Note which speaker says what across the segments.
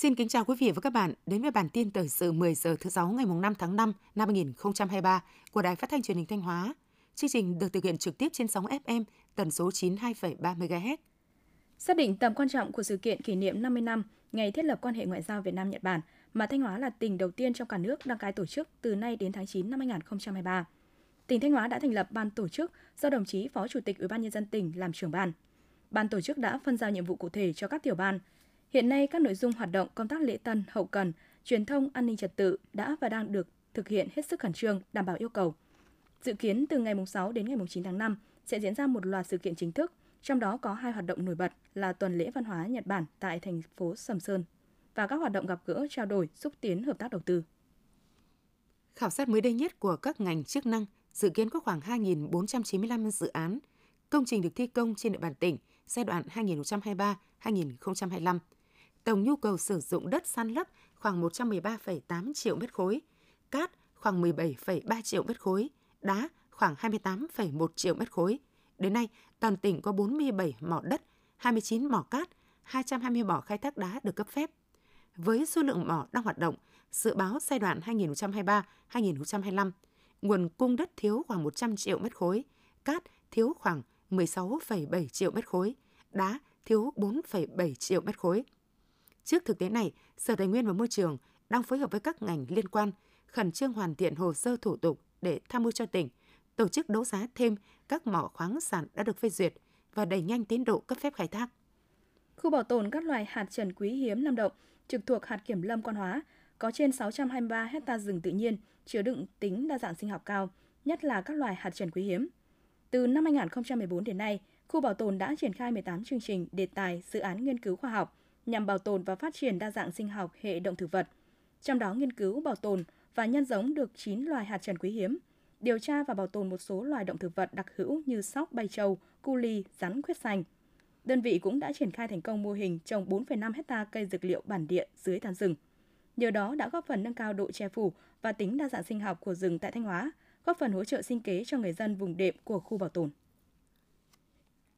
Speaker 1: Xin kính chào quý vị và các bạn đến với bản tin thời sự 10 giờ thứ 6 ngày 5 tháng 5 năm 2023 của Đài Phát thanh Truyền hình Thanh Hóa. Chương trình được thực hiện trực tiếp trên sóng FM tần số 92,3 MHz.
Speaker 2: Xác định tầm quan trọng của sự kiện kỷ niệm 50 năm ngày thiết lập quan hệ ngoại giao Việt Nam Nhật Bản, mà Thanh Hóa là tỉnh đầu tiên trong cả nước đăng cai tổ chức từ nay đến tháng 9 năm 2023. Tỉnh Thanh Hóa đã thành lập ban tổ chức do đồng chí Phó Chủ tịch Ủy ban nhân dân tỉnh làm trưởng ban. Ban tổ chức đã phân giao nhiệm vụ cụ thể cho các tiểu ban. Hiện nay các nội dung hoạt động công tác lễ tân, hậu cần, truyền thông, an ninh trật tự đã và đang được thực hiện hết sức khẩn trương, đảm bảo yêu cầu. Dự kiến từ ngày 6 đến ngày 9 tháng 5 sẽ diễn ra một loạt sự kiện chính thức, trong đó có hai hoạt động nổi bật là tuần lễ văn hóa Nhật Bản tại thành phố Sầm Sơn và các hoạt động gặp gỡ, trao đổi, xúc tiến hợp tác đầu tư.
Speaker 1: Khảo sát mới đây nhất của các ngành chức năng dự kiến có khoảng 2.495 dự án, công trình được thi công trên địa bàn tỉnh giai đoạn 2023-2025. Tổng nhu cầu sử dụng đất săn lấp khoảng 113,8 triệu mét khối, cát khoảng 17,3 triệu mét khối, đá khoảng 28,1 triệu mét khối. Đến nay, toàn tỉnh có 47 mỏ đất, 29 mỏ cát, 220 mỏ khai thác đá được cấp phép. Với số lượng mỏ đang hoạt động, dự báo giai đoạn 2023-2025, nguồn cung đất thiếu khoảng 100 triệu mét khối, cát thiếu khoảng 16,7 triệu mét khối, đá thiếu 4,7 triệu mét khối. Trước thực tế này, Sở Tài nguyên và Môi trường đang phối hợp với các ngành liên quan khẩn trương hoàn thiện hồ sơ thủ tục để tham mưu cho tỉnh tổ chức đấu giá thêm các mỏ khoáng sản đã được phê duyệt và đẩy nhanh tiến độ cấp phép khai thác.
Speaker 2: Khu bảo tồn các loài hạt trần quý hiếm Nam Động trực thuộc hạt kiểm lâm Quan Hóa có trên 623 hecta rừng tự nhiên chứa đựng tính đa dạng sinh học cao, nhất là các loài hạt trần quý hiếm. Từ năm 2014 đến nay, khu bảo tồn đã triển khai 18 chương trình, đề tài, dự án nghiên cứu khoa học nhằm bảo tồn và phát triển đa dạng sinh học hệ động thực vật. Trong đó nghiên cứu, bảo tồn và nhân giống được 9 loài hạt trần quý hiếm, điều tra và bảo tồn một số loài động thực vật đặc hữu như sóc bay trâu, cu ly, rắn khuyết xanh. Đơn vị cũng đã triển khai thành công mô hình trồng 4,5 hecta cây dược liệu bản địa dưới tán rừng. Nhờ đó đã góp phần nâng cao độ che phủ và tính đa dạng sinh học của rừng tại Thanh Hóa, góp phần hỗ trợ sinh kế cho người dân vùng đệm của khu bảo tồn.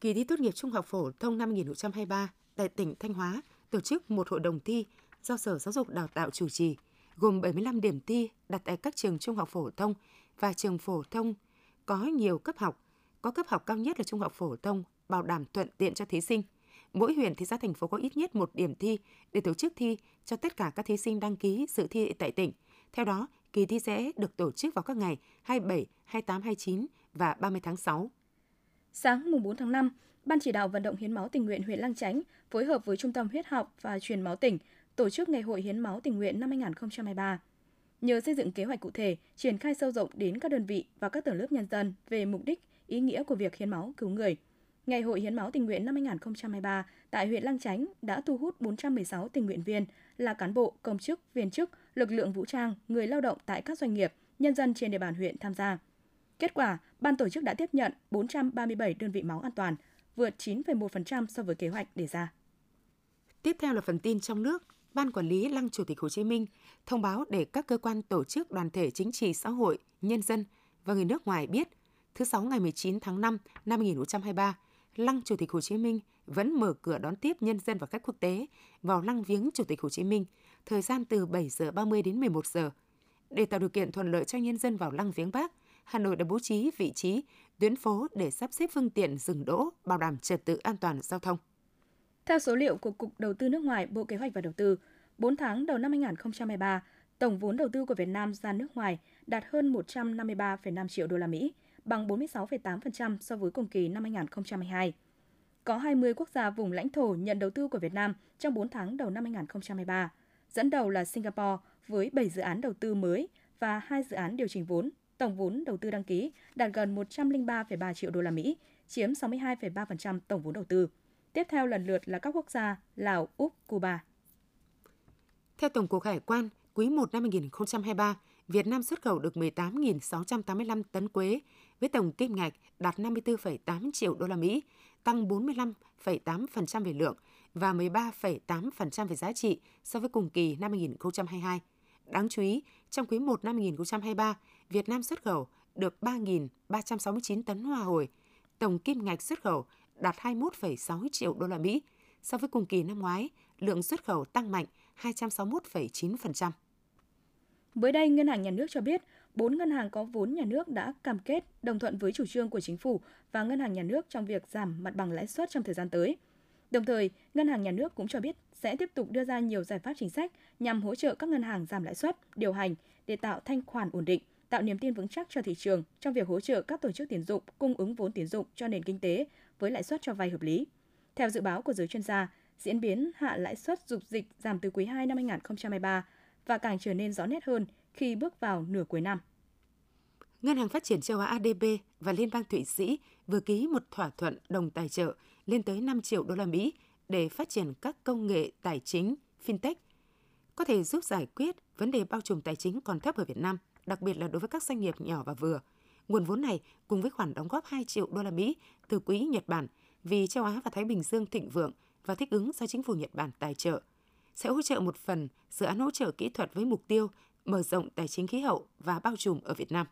Speaker 1: Kỳ thi tốt nghiệp trung học phổ thông năm 2023 tại tỉnh Thanh Hóa tổ chức một hội đồng thi do Sở Giáo dục Đào tạo chủ trì, gồm 75 điểm thi đặt tại các trường trung học phổ thông và trường phổ thông có nhiều cấp học, có cấp học cao nhất là trung học phổ thông, bảo đảm thuận tiện cho thí sinh. Mỗi huyện, thị xã, thành phố có ít nhất một điểm thi để tổ chức thi cho tất cả các thí sinh đăng ký dự thi tại tỉnh. Theo đó, kỳ thi sẽ được tổ chức vào các ngày 27, 28, 29 và 30 tháng 6.
Speaker 2: Sáng mùng 4 tháng 5, Ban chỉ đạo vận động hiến máu tình nguyện huyện Lang Chánh phối hợp với Trung tâm huyết học và truyền máu tỉnh tổ chức Ngày hội hiến máu tình nguyện năm 2023. Nhờ xây dựng kế hoạch cụ thể, triển khai sâu rộng đến các đơn vị và các tầng lớp nhân dân về mục đích, ý nghĩa của việc hiến máu cứu người. Ngày hội hiến máu tình nguyện năm 2023 tại huyện Lang Chánh đã thu hút 416 tình nguyện viên là cán bộ, công chức, viên chức, lực lượng vũ trang, người lao động tại các doanh nghiệp, nhân dân trên địa bàn huyện tham gia. Kết quả, ban tổ chức đã tiếp nhận 437 đơn vị máu an toàn, vượt 9,1% so với kế hoạch đề ra.
Speaker 1: Tiếp theo là phần tin trong nước. Ban Quản lý Lăng Chủ tịch Hồ Chí Minh thông báo để các cơ quan tổ chức đoàn thể chính trị xã hội, nhân dân và người nước ngoài biết thứ Sáu ngày 19 tháng 5 năm 2023, Lăng Chủ tịch Hồ Chí Minh vẫn mở cửa đón tiếp nhân dân và khách quốc tế vào lăng viếng Chủ tịch Hồ Chí Minh, thời gian từ 7 giờ 30 đến 11 giờ. Để tạo điều kiện thuận lợi cho nhân dân vào lăng viếng Bác, Hà Nội đã bố trí vị trí, tuyến phố để sắp xếp phương tiện dừng đỗ, bảo đảm trật tự an toàn giao thông.
Speaker 2: Theo số liệu của Cục Đầu tư nước ngoài, Bộ Kế hoạch và Đầu tư, 4 tháng đầu năm 2023, tổng vốn đầu tư của Việt Nam ra nước ngoài đạt hơn 153,5 triệu đô la Mỹ, bằng 46,8% so với cùng kỳ năm 2022. Có 20 quốc gia vùng lãnh thổ nhận đầu tư của Việt Nam trong 4 tháng đầu năm 2023. Dẫn đầu là Singapore với 7 dự án đầu tư mới và 2 dự án điều chỉnh vốn. Tổng vốn đầu tư đăng ký đạt gần 103,3 triệu đô la Mỹ, chiếm 62,3% tổng vốn đầu tư. Tiếp theo lần lượt là các quốc gia Lào, Úc, Cuba.
Speaker 1: Theo Tổng cục Hải quan, quý 1 năm 2023, Việt Nam xuất khẩu được 18.685 tấn quế với tổng kim ngạch đạt 54,8 triệu đô la Mỹ, tăng 45,8% về lượng và 13,8% về giá trị so với cùng kỳ năm 2022. Đáng chú ý, trong quý 1 năm 2023, Việt Nam xuất khẩu được 3.369 tấn hoa hồi, tổng kim ngạch xuất khẩu đạt 21,6 triệu đô la Mỹ. So với cùng kỳ năm ngoái, lượng xuất khẩu tăng mạnh 261,9%.
Speaker 2: Mới đây, Ngân hàng Nhà nước cho biết, 4 ngân hàng có vốn nhà nước đã cam kết đồng thuận với chủ trương của chính phủ và Ngân hàng Nhà nước trong việc giảm mặt bằng lãi suất trong thời gian tới. Đồng thời, Ngân hàng Nhà nước cũng cho biết sẽ tiếp tục đưa ra nhiều giải pháp chính sách nhằm hỗ trợ các ngân hàng giảm lãi suất, điều hành để tạo thanh khoản ổn định, tạo niềm tin vững chắc cho thị trường trong việc hỗ trợ các tổ chức tiến dụng cung ứng vốn tiến dụng cho nền kinh tế với lãi suất cho vay hợp lý. Theo dự báo của giới chuyên gia, diễn biến hạ lãi suất dục dịch giảm từ quý 2 năm 2023 và càng trở nên rõ nét hơn khi bước vào nửa cuối năm.
Speaker 1: Ngân hàng Phát triển châu Á ADB và Liên bang Thụy Sĩ vừa ký một thỏa thuận đồng tài trợ lên tới 5 triệu đô la Mỹ để phát triển các công nghệ tài chính fintech có thể giúp giải quyết vấn đề bao trùm tài chính còn thấp ở Việt Nam, đặc biệt là đối với các doanh nghiệp nhỏ và vừa. Nguồn vốn này cùng với khoản đóng góp 2 triệu đô la Mỹ từ quỹ Nhật Bản vì châu Á và Thái Bình Dương thịnh vượng và thích ứng do chính phủ Nhật Bản tài trợ sẽ hỗ trợ một phần dự án hỗ trợ kỹ thuật với mục tiêu mở rộng tài chính khí hậu và bao trùm ở Việt Nam.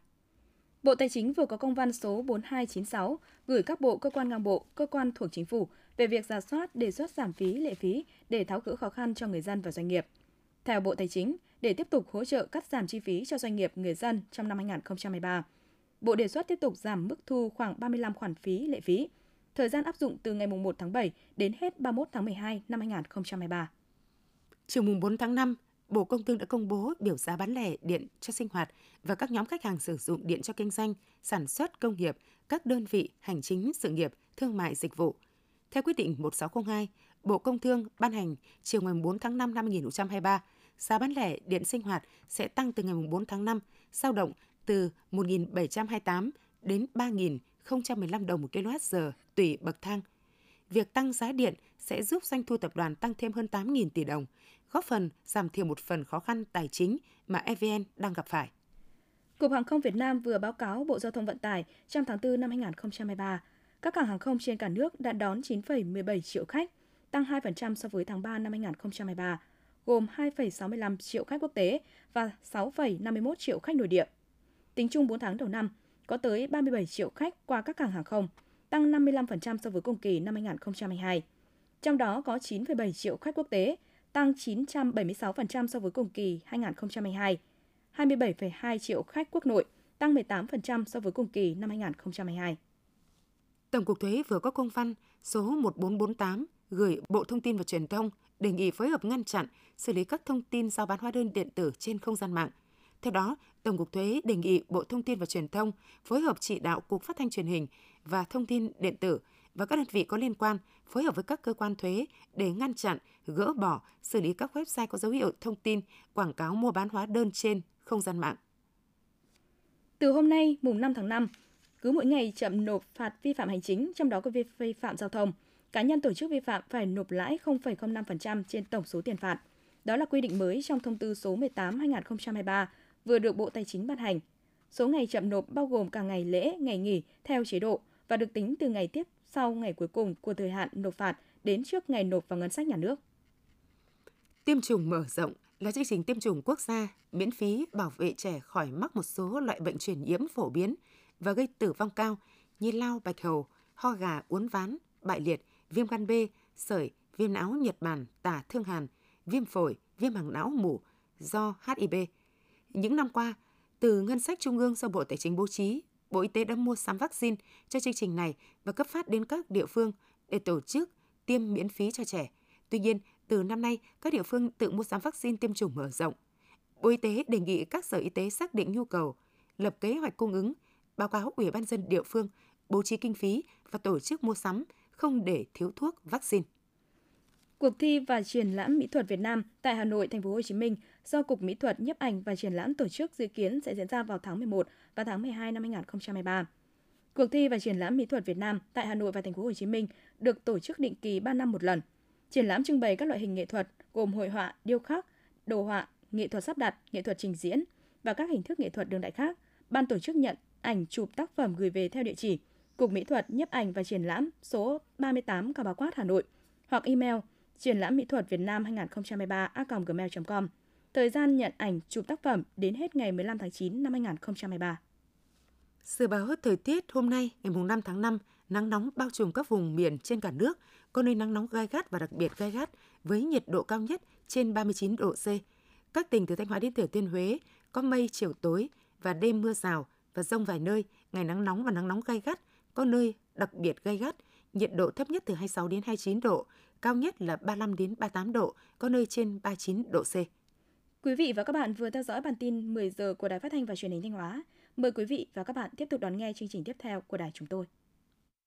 Speaker 2: Bộ Tài chính vừa có công văn số 4296 gửi các bộ, cơ quan ngang bộ, cơ quan thuộc chính phủ về việc giả soát đề xuất giảm phí lệ phí để tháo gỡ khó khăn cho người dân và doanh nghiệp. Theo Bộ Tài chính, để tiếp tục hỗ trợ cắt giảm chi phí cho doanh nghiệp người dân trong năm 2023, Bộ đề xuất tiếp tục giảm mức thu khoảng 35 khoản phí lệ phí. Thời gian áp dụng từ ngày 1 tháng 7 đến hết 31 tháng 12 năm 2023.
Speaker 1: Chiều mùng 4 tháng 5, Bộ Công Thương đã công bố biểu giá bán lẻ điện cho sinh hoạt và các nhóm khách hàng sử dụng điện cho kinh doanh, sản xuất công nghiệp, các đơn vị hành chính sự nghiệp, thương mại dịch vụ. Theo quyết định 1602, Bộ Công Thương ban hành chiều ngày 4 tháng 5 năm 2023, giá bán lẻ điện sinh hoạt sẽ tăng từ ngày 4 tháng 5, dao động từ 1.728 đến 3.015 đồng một kWh tùy bậc thang. Việc tăng giá điện sẽ giúp doanh thu tập đoàn tăng thêm hơn 8.000 tỷ đồng, góp phần giảm thiểu một phần khó khăn tài chính mà EVN đang gặp phải.
Speaker 2: Cục Hàng không Việt Nam vừa báo cáo Bộ Giao thông Vận tải trong tháng 4 năm 2023, các cảng hàng không trên cả nước đã đón 9,17 triệu khách, tăng 2% so với tháng 3 năm 2023, gồm 2,65 triệu khách quốc tế và 6,51 triệu khách nội địa. Tính chung 4 tháng đầu năm, có tới 37 triệu khách qua các cảng hàng không, tăng 55% so với cùng kỳ năm 2022. Trong đó có 9,7 triệu khách quốc tế, tăng 976% so với cùng kỳ 2022. 27,2 triệu khách quốc nội, tăng 18% so với cùng kỳ năm 2022.
Speaker 1: Tổng cục Thuế vừa có công văn số 1448 gửi Bộ Thông tin và Truyền thông đề nghị phối hợp ngăn chặn, xử lý các thông tin giao bán hóa đơn điện tử trên không gian mạng. Theo đó, Tổng cục Thuế đề nghị Bộ Thông tin và Truyền thông phối hợp chỉ đạo Cục Phát thanh Truyền hình và Thông tin điện tử và các đơn vị có liên quan phối hợp với các cơ quan thuế để ngăn chặn, gỡ bỏ, xử lý các website có dấu hiệu thông tin quảng cáo mua bán hóa đơn trên không gian mạng.
Speaker 2: Từ hôm nay, mùng 5 tháng 5, cứ mỗi ngày chậm nộp phạt vi phạm hành chính, trong đó có vi phạm giao thông, cá nhân tổ chức vi phạm phải nộp lãi 0,05% trên tổng số tiền phạt. Đó là quy định mới trong thông tư số 18/2023 vừa được Bộ Tài chính ban hành. Số ngày chậm nộp bao gồm cả ngày lễ, ngày nghỉ theo chế độ và được tính từ ngày tiếp sau ngày cuối cùng của thời hạn nộp phạt đến trước ngày nộp vào ngân sách nhà nước.
Speaker 1: Tiêm chủng mở rộng là chương trình tiêm chủng quốc gia miễn phí bảo vệ trẻ khỏi mắc một số loại bệnh truyền nhiễm phổ biến và gây tử vong cao như lao bạch hầu, ho gà uốn ván, bại liệt, viêm gan B, sởi, viêm não Nhật Bản, tả thương hàn, viêm phổi, viêm màng não mủ do HIV. Những năm qua, từ ngân sách trung ương do Bộ Tài chính bố trí, Bộ Y tế đã mua sắm vaccine cho chương trình này và cấp phát đến các địa phương để tổ chức tiêm miễn phí cho trẻ. Tuy nhiên, từ năm nay, các địa phương tự mua sắm vaccine tiêm chủng mở rộng. Bộ Y tế đề nghị các sở y tế xác định nhu cầu, lập kế hoạch cung ứng, báo cáo Ủy ban dân địa phương, bố trí kinh phí và tổ chức mua sắm, không để thiếu thuốc vaccine.
Speaker 2: Cuộc thi và triển lãm mỹ thuật Việt Nam tại Hà Nội, Thành phố Hồ Chí Minh do Cục Mỹ thuật nhiếp ảnh và triển lãm tổ chức dự kiến sẽ diễn ra vào tháng 11 và tháng 12 năm 2023. Cuộc thi và triển lãm mỹ thuật Việt Nam tại Hà Nội và Thành phố Hồ Chí Minh được tổ chức định kỳ 3 năm một lần. Triển lãm trưng bày các loại hình nghệ thuật gồm hội họa, điêu khắc, đồ họa, nghệ thuật sắp đặt, nghệ thuật trình diễn và các hình thức nghệ thuật đương đại khác. Ban tổ chức nhận ảnh chụp tác phẩm gửi về theo địa chỉ Cục Mỹ thuật nhiếp ảnh và triển lãm số 38 Cao Bá Quát Hà Nội hoặc email triển lãm mỹ thuật Việt Nam 2023 a.gmail.com. Thời gian nhận ảnh chụp tác phẩm đến hết ngày 15 tháng 9 năm 2023.
Speaker 1: Dự báo thời tiết hôm nay ngày 5 tháng 5, nắng nóng bao trùm các vùng miền trên cả nước có nơi nắng nóng gai gắt và đặc biệt gai gắt với nhiệt độ cao nhất trên 39 độ C. Các tỉnh từ Thanh Hóa đến Thừa Thiên Huế có mây chiều tối và đêm mưa rào và rông vài nơi, ngày nắng nóng và nắng nóng gai gắt, có nơi đặc biệt gay gắt, nhiệt độ thấp nhất từ 26 đến 29 độ, cao nhất là 35 đến 38 độ, có nơi trên 39 độ C.
Speaker 2: Quý vị và các bạn vừa theo dõi bản tin 10 giờ của Đài Phát thanh và Truyền hình Thanh Hóa. Mời quý vị và các bạn tiếp tục đón nghe chương trình tiếp theo của đài chúng tôi.